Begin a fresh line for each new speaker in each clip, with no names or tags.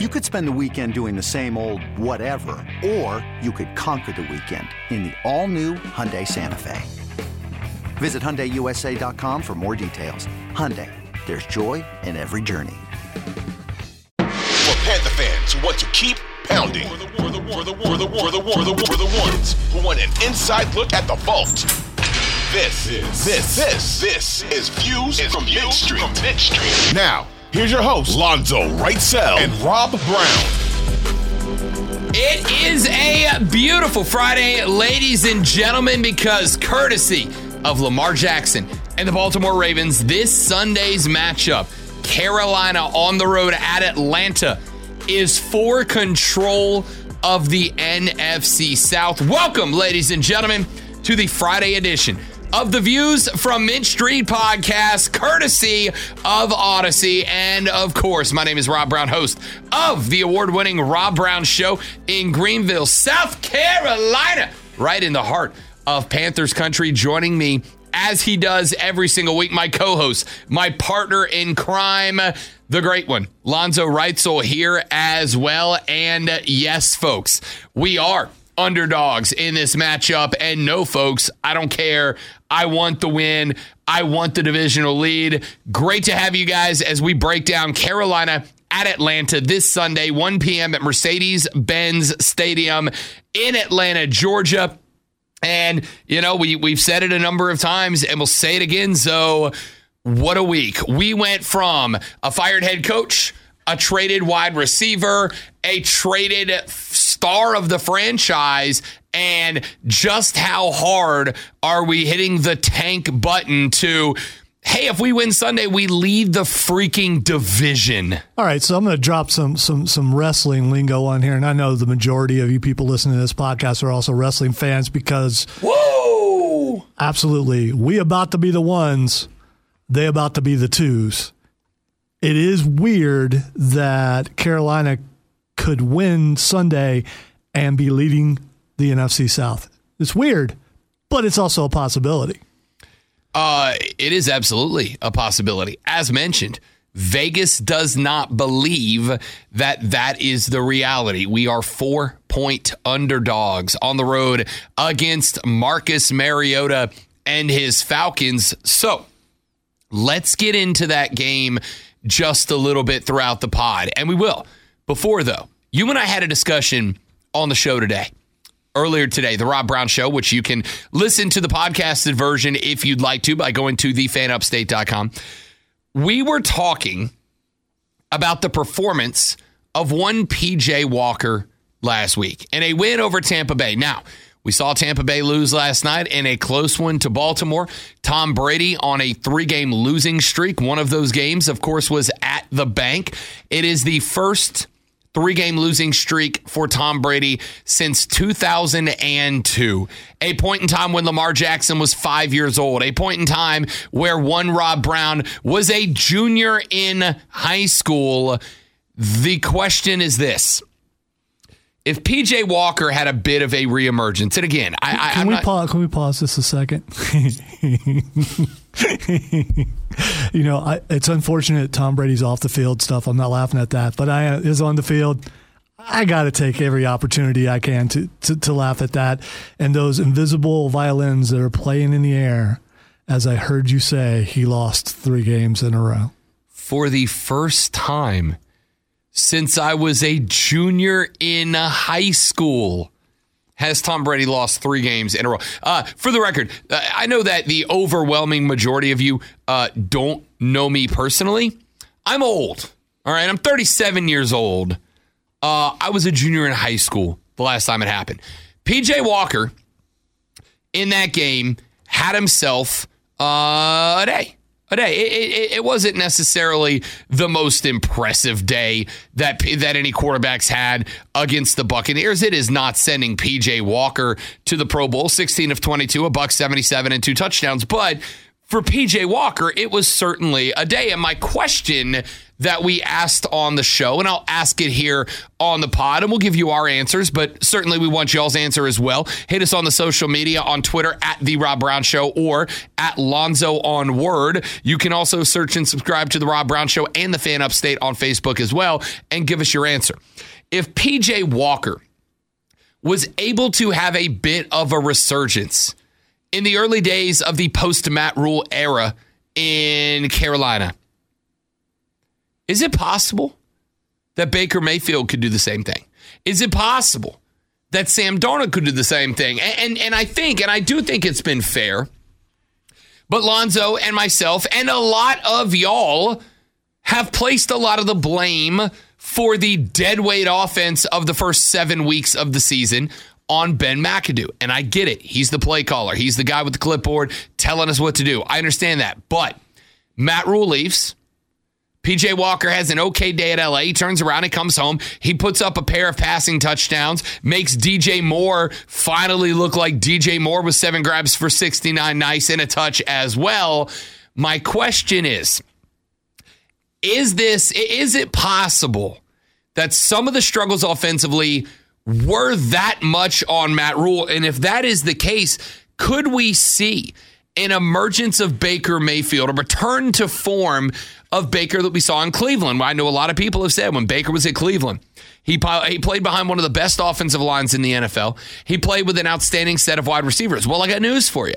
You could spend the weekend doing the same old whatever, or you could conquer the weekend in the all-new Hyundai Santa Fe. Visit HyundaiUSA.com for more details. Hyundai, there's joy in every journey.
For Panther fans who want to keep pounding. For the, war, for the, war, for the, for the, for the, for the, for the ones who want an inside look at the vault. This, this, this, this, this is Views from Mint Street. From Mint Street. Now, here's your host, Lonzo Wrightsell and Rob Brown.
It is a beautiful Friday, ladies and gentlemen, because courtesy of Lamar Jackson and the Baltimore Ravens, this Sunday's matchup, Carolina on the road at Atlanta, is for control of the NFC South. Welcome, ladies and gentlemen, to the Friday edition of the Views from Mint Street podcast, courtesy of Audacy. And of course, my name is Rob Brown, host of the award winning Rob Brown Show in Greenville, South Carolina, right in the heart of Panthers country. Joining me as he does every single week, my co host, my partner in crime, the great one, Lonzo Wrightsell here as well. And yes, folks, we are underdogs in this matchup. And no, folks, I don't care. I want the win. I want the divisional lead. Great to have you guys as we break down Carolina at Atlanta this Sunday, 1 p.m. at Mercedes Benz Stadium in Atlanta, Georgia. And, you know, we, we've said it a number of times and we'll say it again. So, what a week. We went from a fired head coach, a traded wide receiver, a traded star of the franchise, and just how hard are we hitting the tank button to hey, if we win Sunday, we lead the freaking division.
All right, so I'm going to drop some some some wrestling lingo on here, and I know the majority of you people listening to this podcast are also wrestling fans because
whoa,
absolutely, we about to be the ones, they about to be the twos. It is weird that Carolina could win Sunday and be leading the NFC South. It's weird, but it's also a possibility.
Uh, it is absolutely a possibility. As mentioned, Vegas does not believe that that is the reality. We are four point underdogs on the road against Marcus Mariota and his Falcons. So let's get into that game just a little bit throughout the pod, and we will. Before, though, you and I had a discussion on the show today earlier today, the Rob Brown Show, which you can listen to the podcasted version if you'd like to by going to thefanupstate.com. We were talking about the performance of one PJ Walker last week and a win over Tampa Bay. Now, we saw Tampa Bay lose last night in a close one to Baltimore. Tom Brady on a three game losing streak. One of those games, of course, was at the bank. It is the first three game losing streak for Tom Brady since 2002. A point in time when Lamar Jackson was five years old. A point in time where one Rob Brown was a junior in high school. The question is this. If PJ Walker had a bit of a reemergence, and again, I,
can we
not,
pause? Can we pause just a second? you know, I, it's unfortunate Tom Brady's off the field stuff. I'm not laughing at that, but I is on the field. I got to take every opportunity I can to, to, to laugh at that and those invisible violins that are playing in the air. As I heard you say, he lost three games in a row
for the first time since I was a junior in high school has Tom Brady lost three games in a row. Uh, for the record, uh, I know that the overwhelming majority of you uh, don't know me personally. I'm old. All right. I'm 37 years old. Uh, I was a junior in high school the last time it happened. PJ Walker in that game had himself uh, a day a day. It, it, it, wasn't necessarily the most impressive day that that any quarterbacks had against the Buccaneers. It is not sending PJ Walker to the Pro Bowl, 16 of 22, a buck 77 and two touchdowns, but for PJ Walker, it was certainly a day. And my question that we asked on the show, and I'll ask it here on the pod, and we'll give you our answers, but certainly we want y'all's answer as well. Hit us on the social media on Twitter at The Rob Brown Show or at Lonzo on Word. You can also search and subscribe to The Rob Brown Show and The Fan Upstate on Facebook as well, and give us your answer. If PJ Walker was able to have a bit of a resurgence in the early days of the post Matt Rhule era in Carolina, is it possible that Baker Mayfield could do the same thing? Is it possible that Sam Darnold could do the same thing? And, and, and I think, and I do think it's been fair, but Lonzo and myself and a lot of y'all have placed a lot of the blame for the deadweight offense of the first seven weeks of the season on Ben McAdoo. And I get it. He's the play caller, he's the guy with the clipboard telling us what to do. I understand that. But Matt Rhule leaves. PJ Walker has an okay day at LA. He turns around, he comes home, he puts up a pair of passing touchdowns, makes DJ Moore finally look like DJ Moore with seven grabs for 69 nice and a touch as well. My question is is this is it possible that some of the struggles offensively were that much on Matt Rhule. and if that is the case could we see an emergence of Baker Mayfield, a return to form of Baker that we saw in Cleveland. I know a lot of people have said when Baker was at Cleveland, he, he played behind one of the best offensive lines in the NFL. He played with an outstanding set of wide receivers. Well, I got news for you.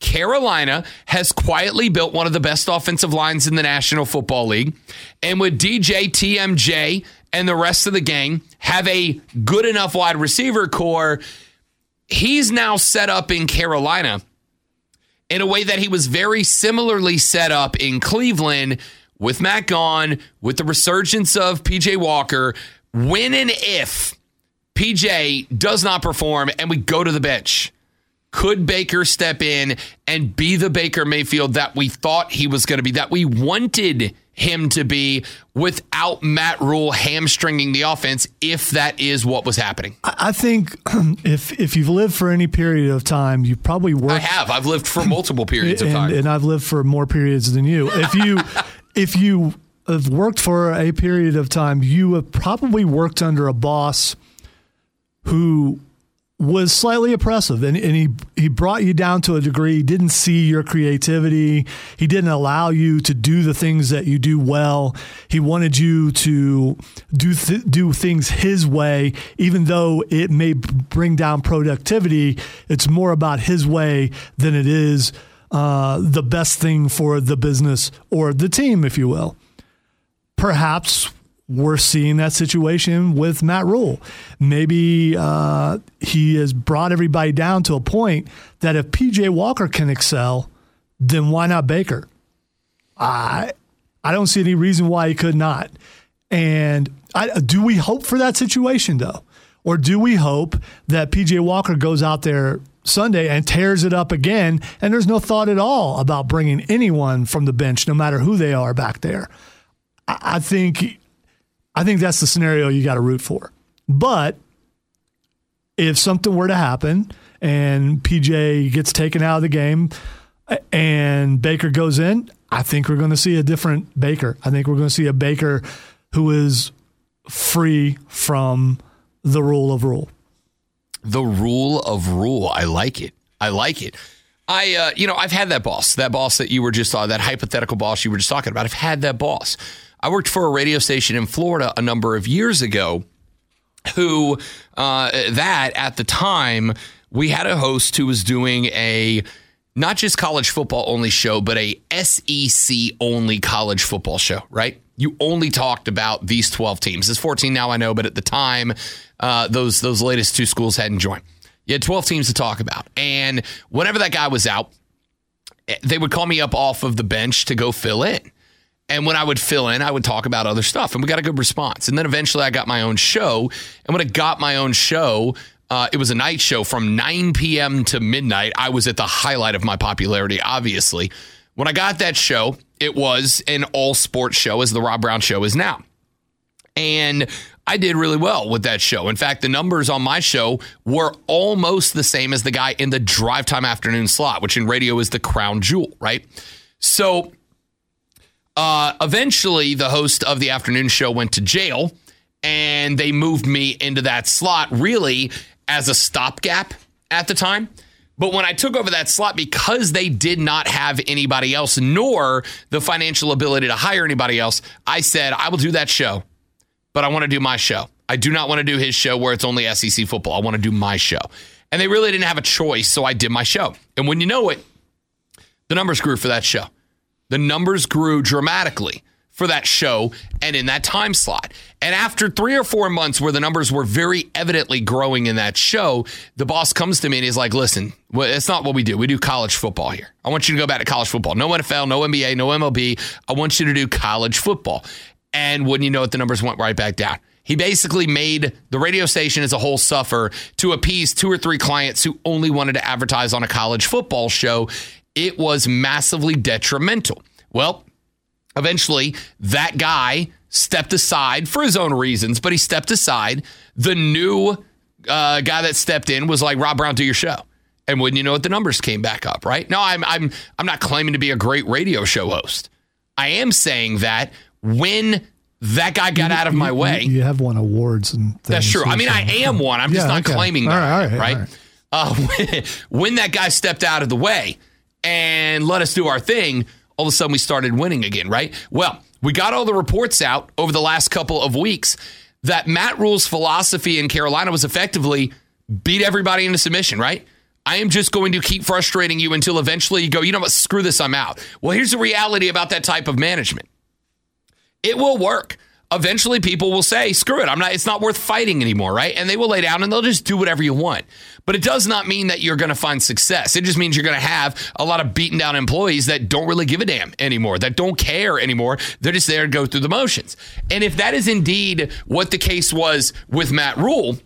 Carolina has quietly built one of the best offensive lines in the National Football League. And with DJ, TMJ, and the rest of the gang have a good enough wide receiver core, he's now set up in Carolina in a way that he was very similarly set up in Cleveland with Matt gone, with the resurgence of PJ Walker. When and if PJ does not perform and we go to the bench, could Baker step in and be the Baker Mayfield that we thought he was going to be, that we wanted him to be without Matt Rhule hamstringing the offense if that is what was happening?
I think if if you've lived for any period of time, you've probably worked. I
have. I've lived for multiple periods
and,
of time,
and I've lived for more periods than you. If you if you have worked for a period of time, you have probably worked under a boss who was slightly oppressive and, and he he brought you down to a degree. He didn't see your creativity. He didn't allow you to do the things that you do well. He wanted you to do th- do things his way even though it may bring down productivity. It's more about his way than it is uh, the best thing for the business or the team if you will. Perhaps we're seeing that situation with Matt Rhule. Maybe uh, he has brought everybody down to a point that if PJ Walker can excel, then why not Baker? I I don't see any reason why he could not. And I, do we hope for that situation though, or do we hope that PJ Walker goes out there Sunday and tears it up again, and there's no thought at all about bringing anyone from the bench, no matter who they are back there? I, I think I think that's the scenario you got to root for. But if something were to happen and PJ gets taken out of the game and Baker goes in, I think we're going to see a different Baker. I think we're going to see a Baker who is free from the rule of Rhule.
The rule of Rhule. I like it. I like it. I, uh, you know, I've had that boss, that boss that you were just, uh, that hypothetical boss you were just talking about. I've had that boss. I worked for a radio station in Florida a number of years ago who, uh, that at the time, we had a host who was doing a not just college football only show, but a SEC only college football show, right? You only talked about these 12 teams. It's 14 now, I know, but at the time, uh, those those latest two schools hadn't joined. You had 12 teams to talk about. And whenever that guy was out, they would call me up off of the bench to go fill in. And when I would fill in, I would talk about other stuff, and we got a good response. And then eventually, I got my own show. And when I got my own show, uh, it was a night show from 9 p.m. to midnight. I was at the highlight of my popularity, obviously. When I got that show, it was an all sports show, as the Rob Brown show is now. And I did really well with that show. In fact, the numbers on my show were almost the same as the guy in the drive time afternoon slot, which in radio is the crown jewel, right? So uh, eventually, the host of the afternoon show went to jail and they moved me into that slot really as a stopgap at the time. But when I took over that slot, because they did not have anybody else, nor the financial ability to hire anybody else, I said, I will do that show, but I want to do my show. I do not want to do his show where it's only SEC football. I want to do my show. And they really didn't have a choice, so I did my show. And when you know it, the numbers grew for that show. The numbers grew dramatically for that show and in that time slot. And after three or four months where the numbers were very evidently growing in that show, the boss comes to me and he's like, listen, it's not what we do. We do college football here. I want you to go back to college football. No NFL, no NBA, no MLB. I want you to do college football. And wouldn't you know it, the numbers went right back down. He basically made the radio station as a whole suffer to appease two or three clients who only wanted to advertise on a college football show. It was massively detrimental. Well, eventually, that guy stepped aside for his own reasons, but he stepped aside. The new uh, guy that stepped in was like, Rob Brown, do your show. And wouldn't you know it, the numbers came back up, right? No, I'm I'm I'm not claiming to be a great radio show host. I am saying that when that guy got
You-
out of my way.
You have won awards and things.
That's true. I mean, I am one. I'm just not
okay.
claiming that,
right, all
right?
all right.
Uh, when, when that guy stepped out of the way and let us do our thing, all of a sudden we started winning again, right? Well, we got all the reports out over the last couple of weeks that Matt Rhule's philosophy in Carolina was effectively beat everybody into submission, right? I am just going to keep frustrating you until eventually you go, you know what, screw this, I'm out. Well, here's the reality about that type of management it will work. Eventually, people will say, "Screw it! I'm not. It's not worth fighting anymore." Right? And they will lay down and they'll just do whatever you want. But it does not mean that you're going to find success. It just means you're going to have a lot of beaten down employees that don't really give a damn anymore, that don't care anymore. They're just there to go through the motions. And if that is indeed what the case was with Matt Rhule,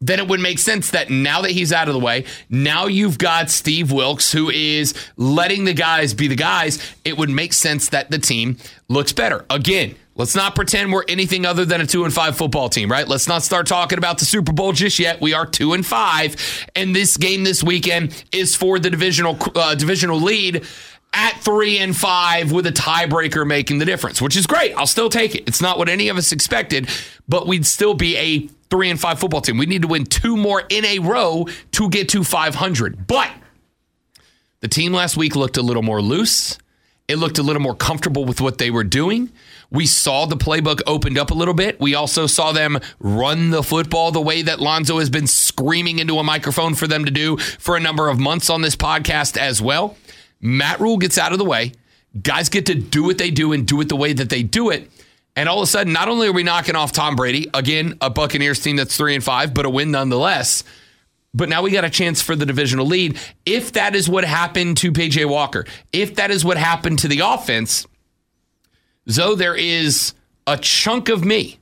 then it would make sense that now that he's out of the way, now you've got Steve Wilks who is letting the guys be the guys. It would make sense that the team looks better. Again, let's not pretend we're anything other than a 2 and 5 football team, right? Let's not start talking about the Super Bowl just yet. We are 2 and 5 and this game this weekend is for the divisional uh, divisional lead at three and five with a tiebreaker making the difference, which is great. I'll still take it. It's not what any of us expected, but we'd still be a three and five football team. We need to win two more in a row to get to 500. But the team last week looked a little more loose. It looked a little more comfortable with what they were doing. We saw the playbook opened up a little bit. We also saw them run the football the way that Lonzo has been screaming into a microphone for them to do for a number of months on this podcast as well. Matt Rhule gets out of the way. Guys get to do what they do and do it the way that they do it. And all of a sudden, not only are we knocking off Tom Brady, again, a Buccaneers team that's three and five, but a win nonetheless. But now we got a chance for the divisional lead. If that is what happened to PJ Walker, if that is what happened to the offense, Zoe, there is a chunk of me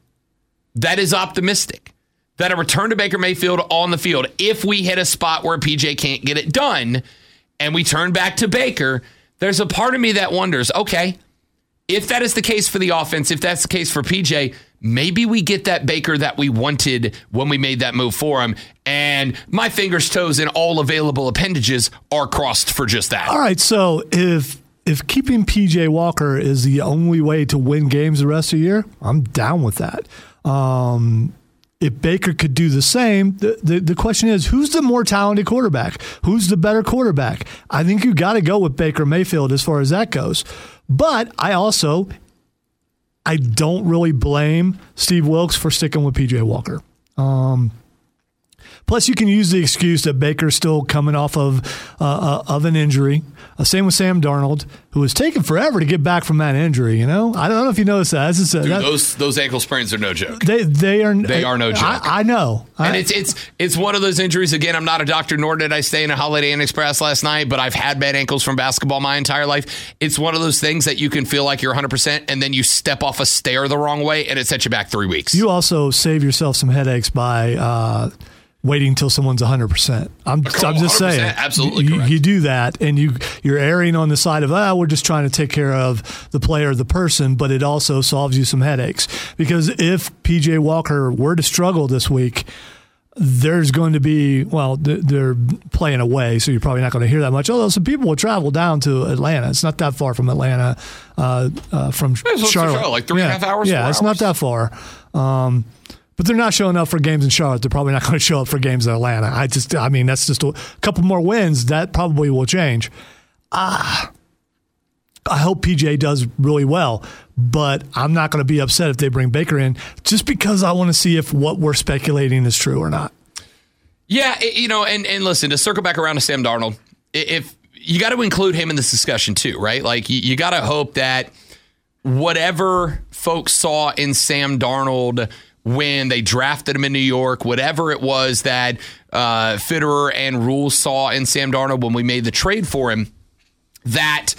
that is optimistic that a return to Baker Mayfield on the field, if we hit a spot where PJ can't get it done and we turn back to Baker, there's a part of me that wonders okay, if that is the case for the offense, if that's the case for PJ, maybe we get that Baker that we wanted when we made that move for him. And my fingers, toes, and all available appendages are crossed for just that.
All right, so if if keeping PJ Walker is the only way to win games the rest of the year, I'm down with that. Um, if Baker could do the same, the, the, the question is who's the more talented quarterback? Who's the better quarterback? I think you got to go with Baker Mayfield as far as that goes. But I also I don't really blame Steve Wilks for sticking with PJ Walker. Um, plus, you can use the excuse that Baker's still coming off of uh, uh, of an injury. Uh, same with Sam Darnold, who was taking forever to get back from that injury. You know, I don't know if you noticed that. Just,
Dude,
that-
those those ankle sprains are no joke.
they they are
They are no joke.
I, I know.
And
I-
it's it's it's one of those injuries. Again, I'm not a doctor, nor did I stay in a Holiday Inn Express last night. But I've had bad ankles from basketball my entire life. It's one of those things that you can feel like you're 100, percent and then you step off a stair the wrong way, and it sets you back three weeks.
you also save yourself some headaches by uh, waiting until someone's 100%. I'm, I'm just saying.
Absolutely
you, you, do that and you you're erring on the side of ah we're just trying to take care of the player the person but it also solves you some headaches because if PJ Walker were to struggle this week there's going to be well they're playing away so you're probably not going to hear that much although some people will travel down to atlanta it's not that far from atlanta uh, uh, from
it's
charlotte
like three
yeah.
and a half hours
yeah it's
hours.
not that far um, but they're not showing up for games in charlotte they're probably not going to show up for games in atlanta i just i mean that's just a couple more wins that probably will change ah I hope PJ does really well, but I'm not going to be upset if they bring Baker in just because I want to see if what we're speculating is true or not.
Yeah, you know, and and listen to circle back around to Sam Darnold. If you got to include him in this discussion too, right? Like you, you got to hope that whatever folks saw in Sam Darnold when they drafted him in New York, whatever it was that uh, Fitterer and Rhule saw in Sam Darnold when we made the trade for him, that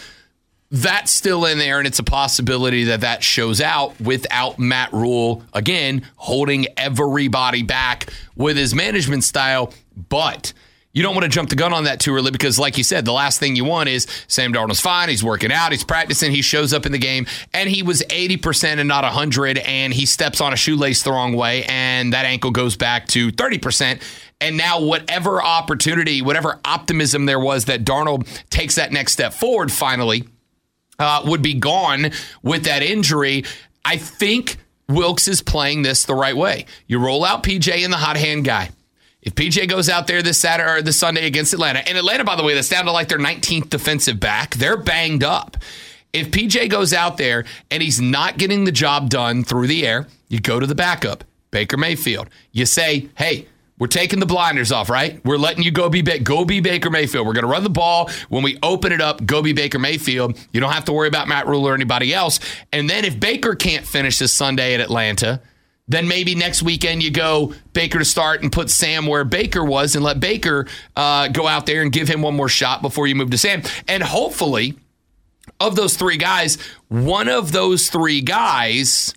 that's still in there, and it's a possibility that that shows out without Matt Rhule again holding everybody back with his management style. But you don't want to jump the gun on that too early because, like you said, the last thing you want is Sam Darnold's fine. He's working out. He's practicing. He shows up in the game, and he was 80% and not 100, and he steps on a shoelace the wrong way, and that ankle goes back to 30%. And now, whatever opportunity, whatever optimism there was that Darnold takes that next step forward finally uh, would be gone with that injury. I think Wilks is playing this the right way. You roll out PJ and the hot hand guy. If PJ goes out there this Saturday or this Sunday against Atlanta, and Atlanta, by the way, that's down to like their 19th defensive back, they're banged up. If PJ goes out there and he's not getting the job done through the air, you go to the backup, Baker Mayfield. You say, hey, we're taking the blinders off, right? We're letting you go be ba- go be Baker Mayfield. We're going to run the ball when we open it up. Go be Baker Mayfield. You don't have to worry about Matt Rhule or anybody else. And then if Baker can't finish this Sunday at Atlanta, then maybe next weekend you go Baker to start and put Sam where Baker was and let Baker uh, go out there and give him one more shot before you move to Sam. And hopefully, of those three guys, one of those three guys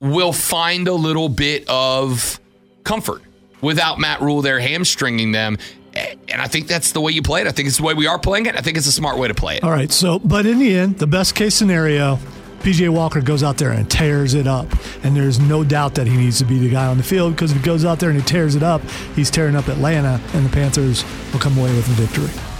will find a little bit of comfort without Matt Rhule there hamstringing them. And I think that's the way you play it. I think it's the way we are playing it. I think it's a smart way to play it.
All right. So, but in the end, the best case scenario, PJ Walker goes out there and tears it up. And there's no doubt that he needs to be the guy on the field because if he goes out there and he tears it up, he's tearing up Atlanta, and the Panthers will come away with a victory.